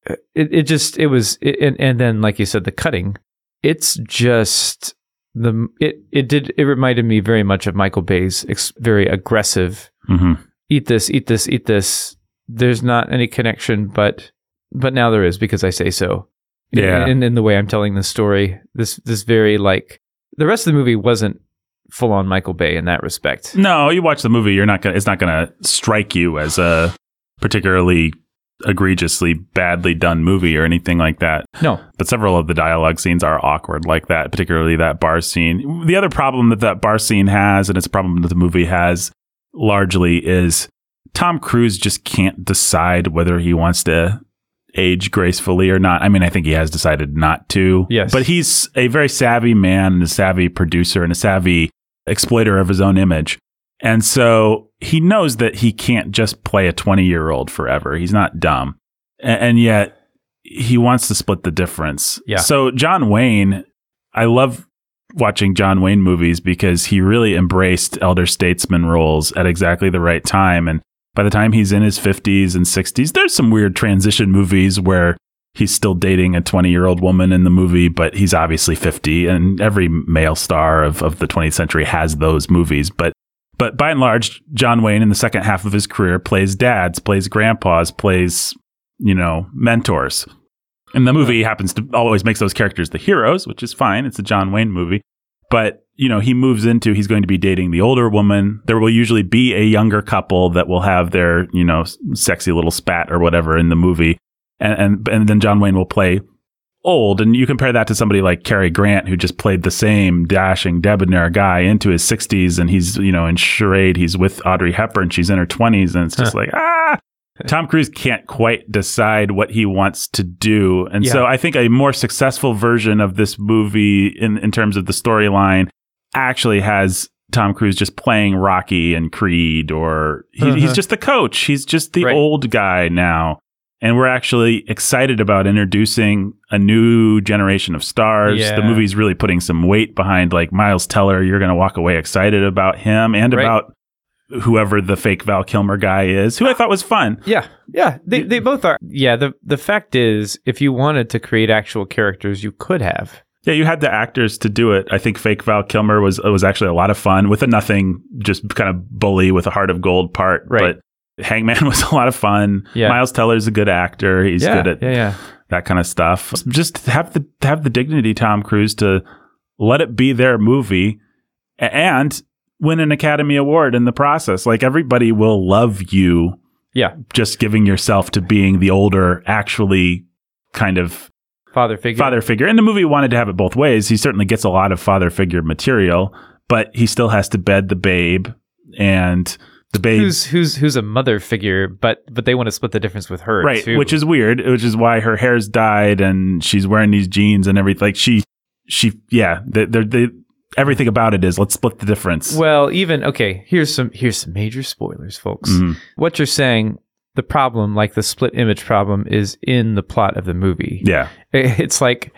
B: it, it just it was it, and, and then like you said the cutting it's just the it it did it reminded me very much of Michael Bay's ex, very aggressive mm-hmm. Eat this eat this eat this there's not any connection but but now there is because I say so
A: yeah
B: in, in the way I'm telling the story this this very like the rest of the movie wasn't full on Michael Bay in that respect.
A: No, you watch the movie, you're not gonna. It's not gonna strike you as a particularly egregiously badly done movie or anything like that.
B: No.
A: But several of the dialogue scenes are awkward like that, particularly that bar scene. The other problem that that bar scene has, and it's a problem that the movie has largely, is Tom Cruise just can't decide whether he wants to age gracefully or not. I mean, I think he has decided not to.
B: Yes.
A: But he's a very savvy man and a savvy producer and a savvy exploiter of his own image. And so he knows that he can't just play a 20 year old forever. He's not dumb. And, and yet he wants to split the difference.
B: Yeah.
A: So John Wayne, I love watching John Wayne movies because he really embraced elder statesman roles at exactly the right time. And by the time he's in his 50s and 60s, there's some weird transition movies where he's still dating a 20 year old woman in the movie, but he's obviously 50. And every male star of, of the 20th century has those movies. But but by and large, John Wayne in the second half of his career plays dads, plays grandpas, plays, you know, mentors. And the movie happens to always makes those characters the heroes, which is fine. It's a John Wayne movie. But, you know, he moves into he's going to be dating the older woman. There will usually be a younger couple that will have their, you know, sexy little spat or whatever in the movie and, and and then John Wayne will play old. And you compare that to somebody like Cary Grant, who just played the same dashing, debonair guy into his 60s. And he's, you know, in Charade, he's with Audrey Hepburn. She's in her 20s. And it's just like, ah. Tom Cruise can't quite decide what he wants to do. And yeah. so I think a more successful version of this movie in, in terms of the storyline actually has Tom Cruise just playing Rocky and Creed, or he, uh-huh. he's just the coach. He's just the right. old guy now and we're actually excited about introducing a new generation of stars.
B: Yeah.
A: The movie's really putting some weight behind like Miles Teller. You're going to walk away excited about him and
B: Right.
A: about whoever the fake Val Kilmer guy is, who I thought was fun.
B: Yeah, yeah, they they both are. Yeah, the the fact is, if you wanted to create actual characters, you could have.
A: Yeah, you had the actors to do it. I think fake Val Kilmer was was actually a lot of fun with a nothing, just kind of bully with a heart of gold part.
B: Right.
A: But Hangman was a lot of fun.
B: Yeah.
A: Miles Teller's a good actor. He's
B: yeah,
A: good at
B: yeah, yeah.
A: that kind of stuff. Just have the have the dignity, Tom Cruise, to let it be their movie and win an Academy Award in the process. Like everybody will love you
B: Yeah,
A: just giving yourself to being the older, actually kind of
B: father figure.
A: father figure. And the movie wanted to have it both ways. He certainly gets a lot of father figure material, but he still has to bed the babe and the babe
B: who's who's who's a mother figure, but but they want to split the difference with her,
A: right,
B: too.
A: which is weird, which is why her hair's dyed and she's wearing these jeans and everything. Like she, she, yeah, they, they're, they, everything about it is let's split the difference.
B: well, even okay. Here's some here's some major spoilers, folks.
A: Mhm.
B: What you're saying, the problem, like the split image problem, is in the plot of the movie.
A: Yeah,
B: It's like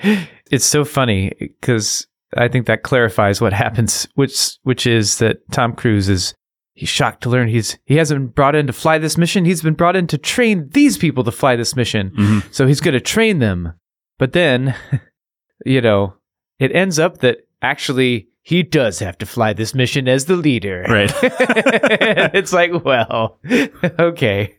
B: it's so funny because I think that clarifies what happens, which which is that Tom Cruise is he's shocked to learn he's he hasn't been brought in to fly this mission. He's been brought in to train these people to fly this mission.
A: Mhm.
B: So he's going to train them. But then, you know, it ends up that actually he does have to fly this mission as the leader.
A: Right.
B: it's like, well, okay.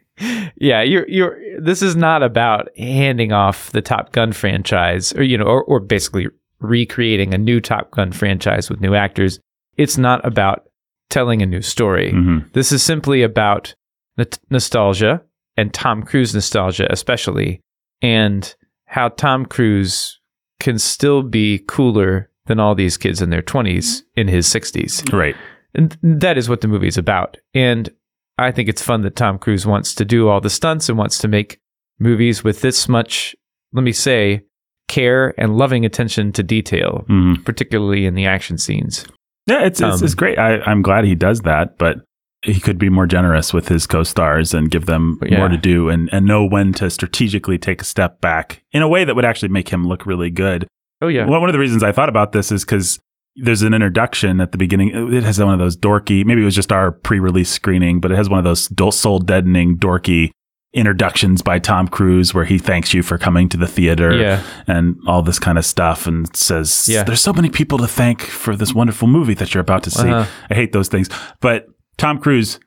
B: Yeah, you're you're this is not about handing off the Top Gun franchise or you know or, or basically recreating a new Top Gun franchise with new actors. It's not about telling a new story.
A: Mhm.
B: This is simply about n- nostalgia and Tom Cruise nostalgia, especially, and how Tom Cruise can still be cooler than all these kids in their 20s in his 60s.
A: right.
B: And that is what the movie is about. And I think it's fun that Tom Cruise wants to do all the stunts and wants to make movies with this much, let me say, care and loving attention to detail,
A: Mhm.
B: particularly in the action scenes.
A: Yeah, it's it's,
B: Um,
A: it's great. I, I'm glad he does that, but he could be more generous with his co-stars and give them
B: Yeah.
A: more to do and, and know when to strategically take a step back in a way that would actually make him look really good.
B: Oh, yeah.
A: One one of the reasons I thought about this is because there's an introduction at the beginning. It has one of those dorky, maybe it was just our pre-release screening, but it has one of those soul deadening dorky introductions by Tom Cruise where he thanks you for coming to the theater
B: Yeah.
A: and all this kind of stuff and says
B: Yeah.
A: there's so many people to thank for this wonderful movie that you're about to see.
B: Uh-huh.
A: I hate those things. But Tom Cruise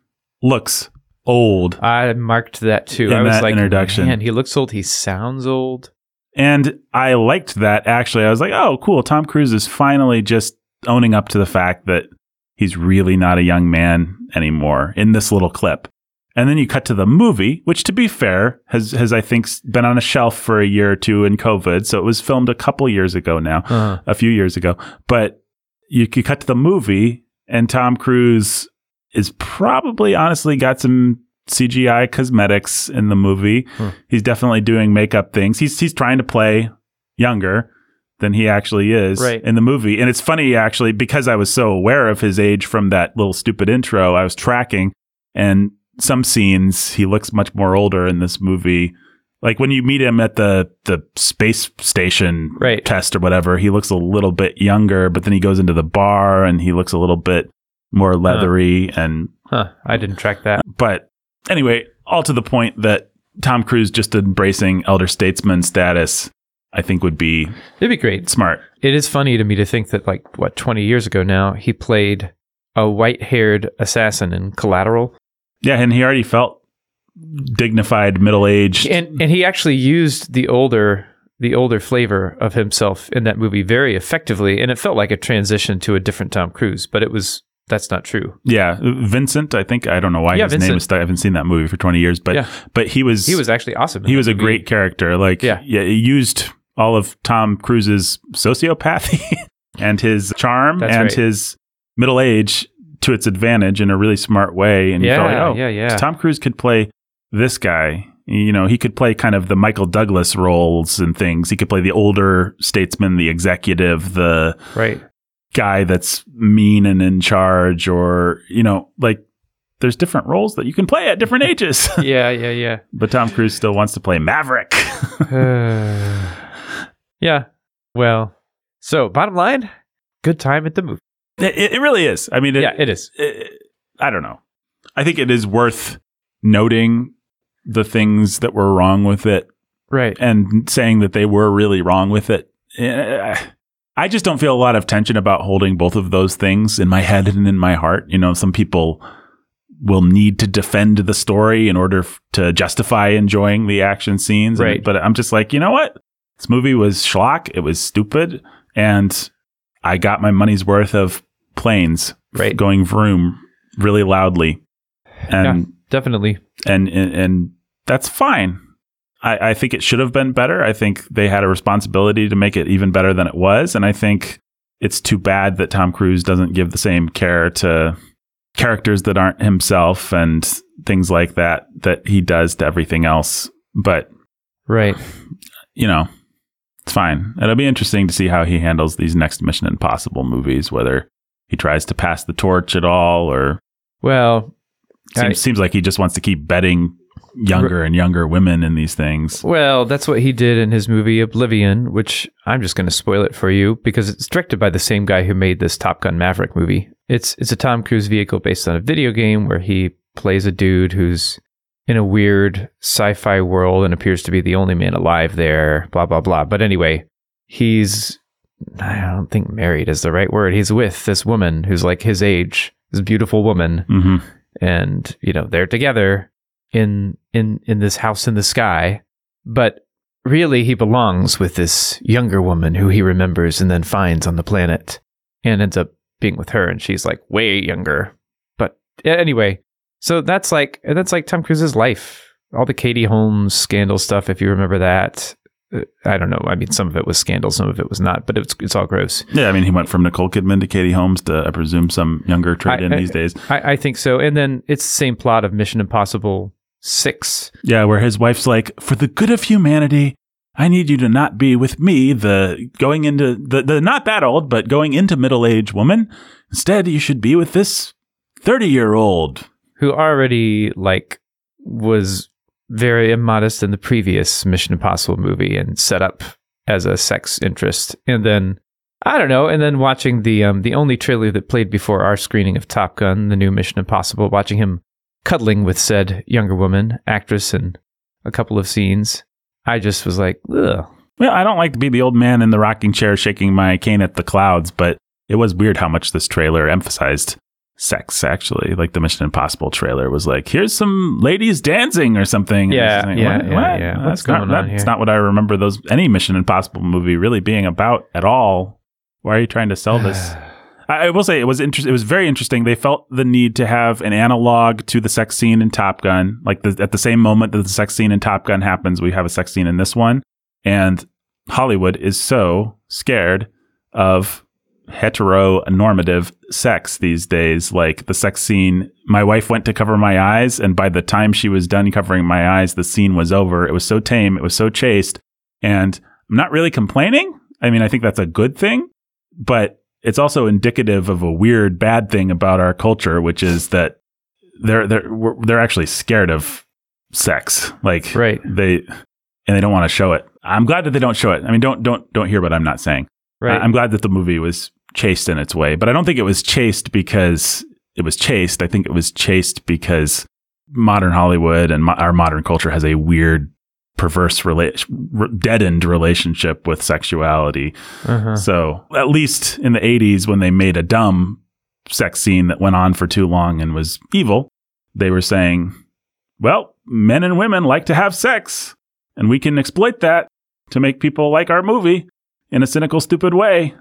A: looks old.
B: I marked that too.
A: In
B: I was
A: that
B: like,
A: introduction.
B: man, he looks old. He sounds old.
A: And I liked that actually. I was like, oh, cool. Tom Cruise is finally just owning up to the fact that he's really not a young man anymore in this little clip. And then you cut to the movie, which to be fair has, has I think been on a shelf for a year or two in COVID. So it was filmed a couple years ago now,
B: Uh-huh.
A: a few years ago. But you, you cut to the movie and Tom Cruise is probably honestly got some CGI cosmetics in the movie.
B: Hmm.
A: He's definitely doing makeup things. He's he's trying to play younger than he actually is
B: Right.
A: in the movie. And it's funny actually because I was so aware of his age from that little stupid intro, I was tracking and some scenes he looks much more older in this movie. Like when you meet him at the the space station
B: Right.
A: test or whatever, he looks a little bit younger, but then he goes into the bar and he looks a little bit more leathery and
B: Huh. I didn't track that.
A: but anyway, all to the point that Tom Cruise just embracing elder statesman status, I think would be
B: It'd be great.
A: smart.
B: It is funny to me to think that, like, what, 20 years ago now, he played a white haired assassin in Collateral.
A: Yeah, and he already felt dignified, middle aged.
B: And, and he actually used the older. The older flavor of himself in that movie very effectively, and it felt like a transition to a different Tom Cruise, but it was that's not true.
A: Yeah, Vincent. I think I don't know why
B: Yeah,
A: his
B: Vincent.
A: name is. I haven't seen that movie for twenty years, but
B: Yeah.
A: but he was
B: He was actually awesome.
A: he was a great character. Like
B: Yeah.
A: yeah, he used all of Tom Cruise's sociopathy and his charm
B: That's
A: and
B: right.
A: his middle age to its advantage in a really smart way. And you felt
B: Yeah,
A: like, oh,
B: yeah, yeah.
A: Tom Cruise could play this guy. You know, he could play kind of the Michael Douglas roles and things. He could play the older statesman, the executive, the
B: Right.
A: Guy that's mean and in charge, or, you know, like there's different roles that you can play at different ages.
B: yeah, yeah, yeah.
A: but Tom Cruise still wants to play Maverick.
B: yeah. Well, so bottom line, good time at the movie.
A: it, it really is. I mean, it,
B: yeah, it is.
A: it- I don't know. I think it is worth noting the things that were wrong with it
B: Right.
A: and saying that they were really wrong with it. Eh, I just don't feel a lot of tension about holding both of those things in my head and in my heart. You know, some people will need to defend the story in order f- to justify enjoying the action scenes. And-
B: Right.
A: but I'm just like, you know what? This movie was schlock. It was stupid. And I got my money's worth of planes
B: Right.
A: going vroom really loudly. And
B: Definitely.
A: and and, and that's fine. I, I think it should have been better. I think they had a responsibility to make it even better than it was, and I think it's too bad that Tom Cruise doesn't give the same care to characters that aren't himself and things like that that he does to everything else. But
B: Right.
A: you know, it's fine. It'll be interesting to see how he handles these next Mission Impossible movies, whether he tries to pass the torch at all or
B: Well,
A: seems,
B: I-
A: seems like he just wants to keep betting younger and younger women in these things.
B: Well, that's what he did in his movie Oblivion, which I'm just going to spoil it for you because it's directed by the same guy who made this Top Gun Maverick movie. It's it's a Tom Cruise vehicle based on a video game where he plays a dude who's in a weird sci-fi world and appears to be the only man alive there, blah blah blah. But anyway, he's I don't think married is the right word. He's with this woman who's like his age, this beautiful woman
A: hmm
B: and you know they're together in in in this house in the sky but really he belongs with this younger woman who he remembers and then finds on the planet and ends up being with her and she's like way younger. But anyway so that's like that's like Tom Cruise's life. All the Katie Holmes scandal stuff if you remember that. Uh, I don't know. I mean some of it was scandal some of it was not but it's it's all gross.
A: Yeah, I mean, he went from Nicole Kidman to Katie Holmes to, I presume, some younger trade in these days.
B: I, I think so. And then it's the same plot of Mission Impossible 6
A: Yeah, where his wife's like, for the good of humanity, I need you to not be with me, the going into the, the not that old, but going into middle age woman. Instead, you should be with this 30 year old.
B: who already like was very immodest in the previous Mission Impossible movie and set up as a sex interest. And then I don't know, and then watching the um the only trailer that played before our screening of Top Gun, the new Mission Impossible, watching him cuddling with said younger woman, actress in a couple of scenes, I just was like, ugh.
A: Well, I don't like to be the old man in the rocking chair shaking my cane at the clouds, but it was weird how much this trailer emphasized sex, actually. Like the Mission Impossible trailer was like, here's some ladies dancing or something.
B: Yeah,
A: And was
B: yeah,
A: what-
B: yeah,
A: what?
B: yeah.
A: That's
B: What's
A: not, That's not what I remember those any Mission Impossible movie really being about at all. Why are you trying to sell this? I, will say it was interesting. It was very interesting. They felt the need to have an analog to the sex scene in Top Gun. Like the, at the same moment that the sex scene in Top Gun happens, we have a sex scene in this one. And Hollywood is so scared of heteronormative sex these days. Like the sex scene, my wife went to cover my eyes, and by the time she was done covering my eyes, the scene was over. It was so tame, it was so chaste, and I'm not really complaining. I mean, I think that's a good thing, but it's also indicative of a weird bad thing about our culture, which is that they're they're they're actually scared of sex. Like
B: Right.
A: they and they don't want to show it. I'm glad that they don't show it. I mean, don't don't don't hear what I'm not saying.
B: Right.
A: I- I'm glad that the movie was chaste in its way, but I don't think it was chaste because it was chaste. I think it was chaste because modern Hollywood and mo- our modern culture has a weird, perverse, rela- deadened relationship with sexuality.
B: uh-huh.
A: So at least in the 80s, when they made a dumb sex scene that went on for too long and was evil, they were saying, well, men and women like to have sex, and we can exploit that to make people like our movie in a cynical, stupid way.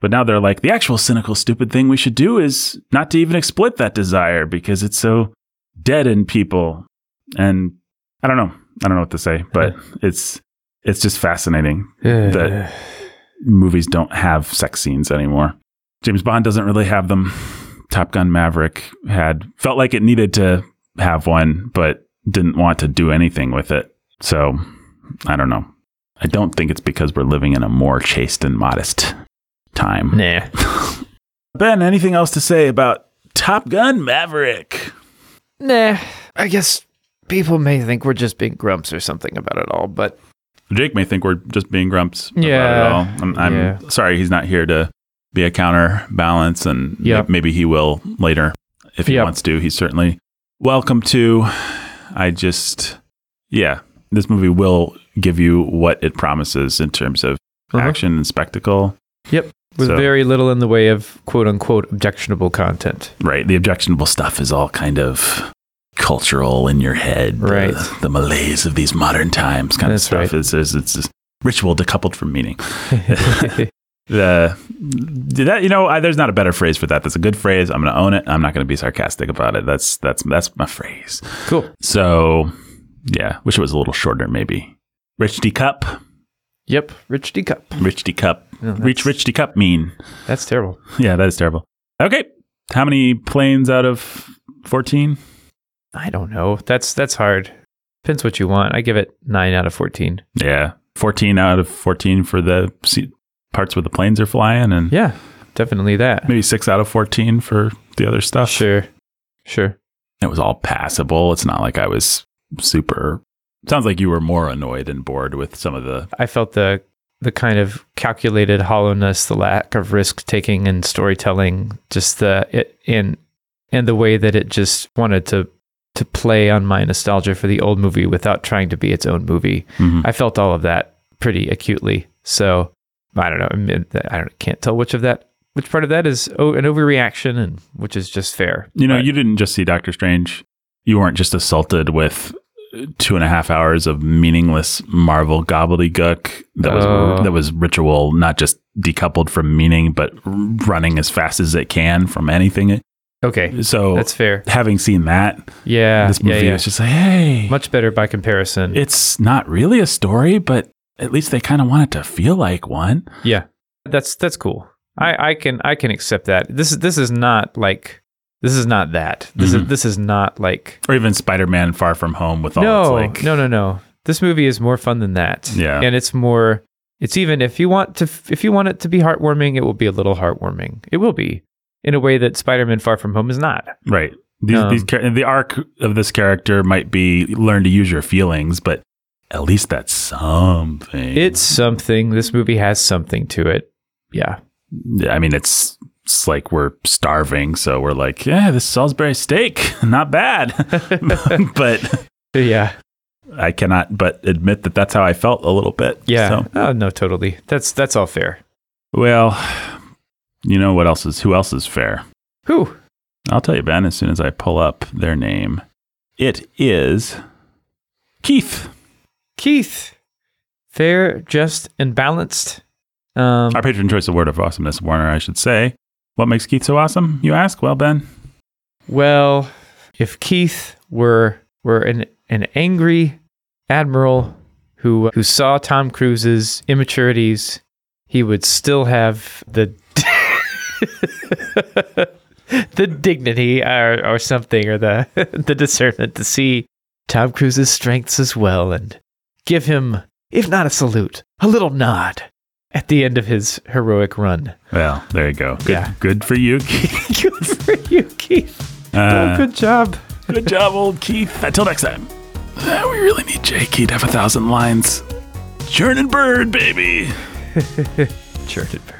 A: But now they're like, the actual cynical, stupid thing we should do is not to even exploit that desire because it's so dead in people. And I don't know. I don't know what to say, but it's it's just fascinating that movies don't have sex scenes anymore. James Bond doesn't really have them. Top Gun Maverick had felt like it needed to have one, but didn't want to do anything with it. So I don't know. I don't think it's because we're living in a more chaste and modest time.
B: nah.
A: Ben, anything else to say about Top Gun Maverick?
B: Nah, I guess people may think we're just being grumps or something about it all, but
A: Jake may think we're just being grumps about
B: Yeah.
A: it all. I'm, I'm
B: Yeah.
A: sorry he's not here to be a counterbalance, and
B: Yep.
A: maybe he will later if he
B: Yep.
A: wants to. He's certainly welcome to. I just, yeah, this movie will give you what it promises in terms of
B: Uh-huh.
A: action and spectacle. Yep.
B: With
A: So-
B: very little in the way of quote unquote objectionable content.
A: Right. The objectionable stuff is all kind of cultural in your head. the-
B: Right.
A: The, malaise of these modern times kind
B: That's
A: of stuff
B: right.
A: is, is it's ritual decoupled from meaning. the that you know I, there's not a better phrase for that that's a good phrase i'm gonna own it i'm not gonna be sarcastic about it that's that's that's my phrase
B: cool.
A: so yeah wish it was a little shorter maybe rich d cup
B: Yep. Rich D cup.
A: rich d cup reach rich d cup mean
B: That's terrible.
A: yeah that is terrible okay how many planes out of 14
B: I don't know. That's that's hard. Depends what you want. I give it nine out of fourteen.
A: yeah 14 out of 14 for the parts where the planes are flying and
B: Yeah, definitely that.
A: maybe 6 out of 14 for the other stuff
B: Sure. Sure.
A: it was all passable. It's not like I was super. Sounds like you were more annoyed and bored with some of the.
B: I felt the the kind of calculated hollowness, the lack of risk taking and storytelling, just the it in and the way that it just wanted to to play on my nostalgia for the old movie without trying to be its own movie.
A: Mhm.
B: I felt all of that pretty acutely. So I don't know. I, mean, I don't, can't tell which of that, which part of that is oh, an overreaction, and which is just fair.
A: You know,
B: But-
A: you didn't just see Doctor Strange. You weren't just assaulted with two and a half hours of meaningless Marvel gobbledygook that was
B: Oh.
A: that was ritual, not just decoupled from meaning, but running as fast as it can from anything.
B: Okay.
A: So
B: That's fair.
A: having seen that,
B: Yeah.
A: this movie
B: yeah, yeah.
A: is just like, hey,
B: much better by comparison.
A: it's not really a story, but at least they kind of want it to feel like one.
B: Yeah, that's that's cool. I, I can I can accept that. This is this is not like this is not that. This is
A: Mhm.
B: this is not like
A: or even Spider-Man: Far From Home with all
B: no
A: its like
B: no no no. This movie is more fun than that.
A: Yeah.
B: and it's more. It's even if you want to if you want it to be heartwarming, it will be a little heartwarming. It will be in a way that Spider-Man: Far From Home is not.
A: right. These,
B: Um,
A: these char- the arc of this character might be learn to use your feelings, but at least that's something.
B: It's something. This movie has something to it. Yeah.
A: I mean, it's it's like we're starving, so we're like, yeah, this Salisbury steak, not bad, but
B: Yeah.
A: I cannot but admit that that's how I felt a little bit.
B: Yeah.
A: So,
B: Oh, no, totally. That's that's all fair.
A: well, you know what else is? Who else is fair?
B: Who?
A: I'll tell you, Ben, as soon as I pull up their name. It is Keith.
B: Keith. Fair, just, and balanced. Um,
A: Our patron choice award of awesomeness, Warner, I should say. What makes Keith so awesome, you ask? Well, Ben,
B: well, if Keith were were an an angry admiral who who saw Tom Cruise's immaturities, he would still have the the dignity or, or something or the the discernment to see Tom Cruise's strengths as well and give him, if not a salute, a little nod at the end of his heroic run.
A: well, there you go. Good,
B: Yeah.
A: good for you, Keith.
B: good for you, Keith.
A: Uh,
B: oh, good job.
A: good job, old Keith. Until next time. Uh, we really need Jake. He'd have a thousand lines. Churning bird, baby.
B: Churning bird.